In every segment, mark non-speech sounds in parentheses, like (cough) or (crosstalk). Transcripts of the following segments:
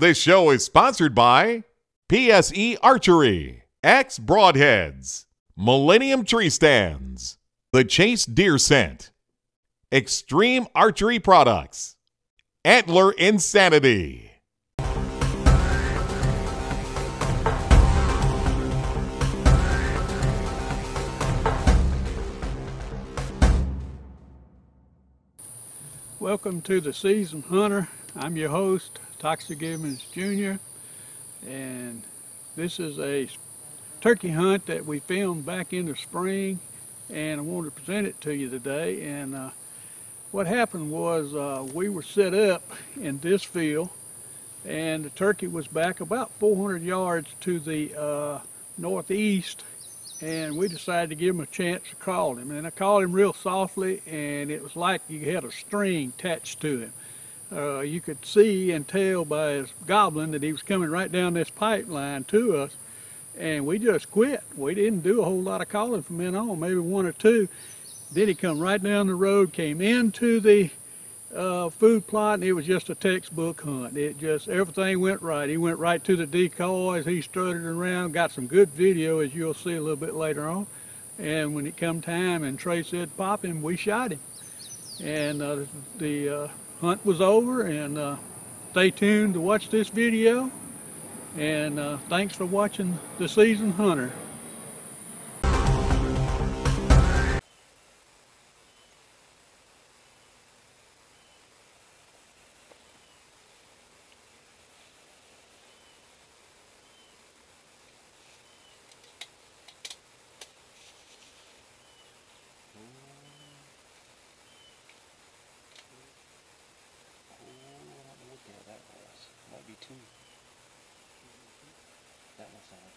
This show is sponsored by PSE Archery, X Broadheads, Millennium Tree Stands, The Chase Deer Scent, Extreme Archery Products, Antler Insanity. Welcome to the Season Hunter. I'm your host, Toxic Gibbons Jr. And this is a turkey hunt that we filmed back in the spring and I wanted to present it to you today. And uh, what happened was uh, we were set up in this field and the turkey was back about 400 yards to the uh, northeast and we decided to give him a chance to call him. And I called him real softly, and it was like you had a string attached to him. Uh, you could see and tell by his gobbling that he was coming right down this pipeline to us, and we just quit. We didn't do a whole lot of calling from then on, maybe one or two. Then he come right down the road, came into the uh, food plot, and it was just a textbook hunt. It just everything went right. He went right to the decoys. He strutted around, got some good video, as you'll see a little bit later on. And when it come time, and Trey said pop him, we shot him. And uh, the uh, hunt was over. And uh, stay tuned to watch this video. And uh, thanks for watching the season hunter. Might be two. That one sound like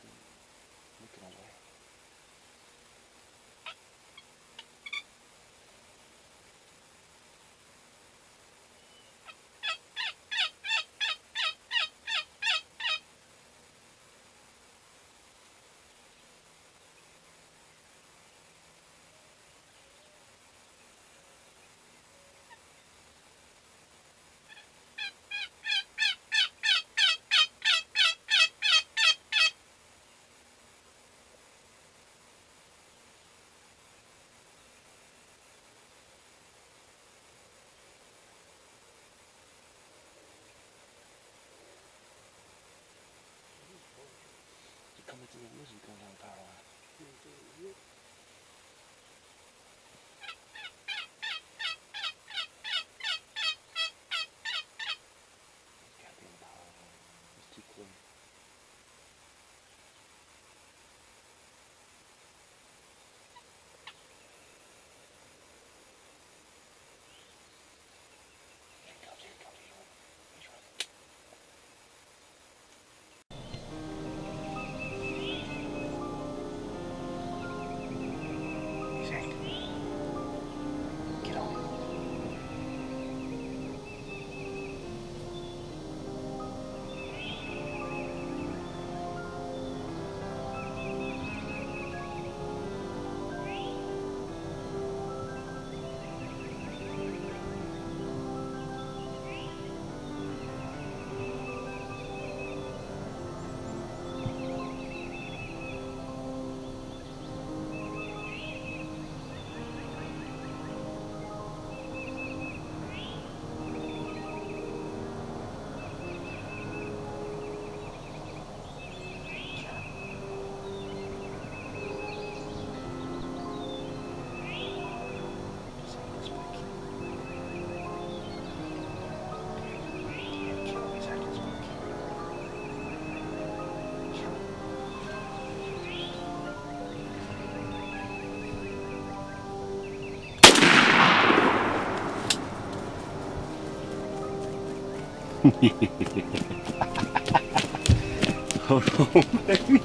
Hold on, baby.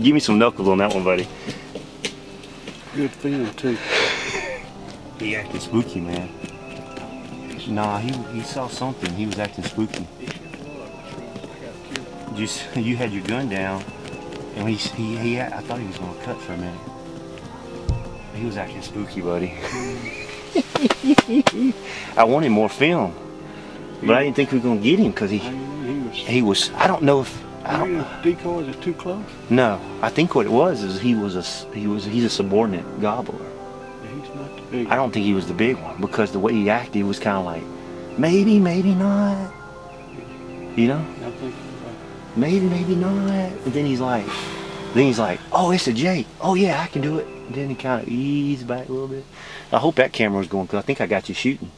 Give me some knuckles on that one, buddy. Good film, too. He acting spooky, man. Nah, he he saw something. He was acting spooky. You you had your gun down, and he he, he I thought he was gonna cut for a minute. He was acting spooky, buddy. (laughs) I wanted more film. But I didn't think we were gonna get him because he, he was. he was. I don't know if I don't. decoys are too close. No, I think what it was is he was a he was he's a subordinate gobbler. He's not the big. I don't think he was the big one because the way he acted was kind of like maybe maybe not. You know, I think. maybe maybe not. And then he's like, then he's like, oh it's a Jake. Oh yeah, I can do it. And then he kind of eased back a little bit. I hope that camera was going because I think I got you shooting.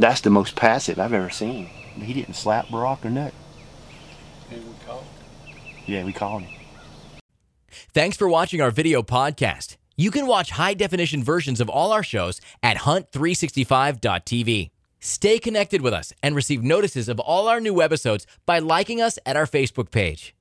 That's the most passive I've ever seen. He didn't slap Barack or nothing. and we called. Yeah, we called him. Thanks for watching our video podcast. You can watch high definition versions of all our shows at hunt365.tv. Stay connected with us and receive notices of all our new episodes by liking us at our Facebook page.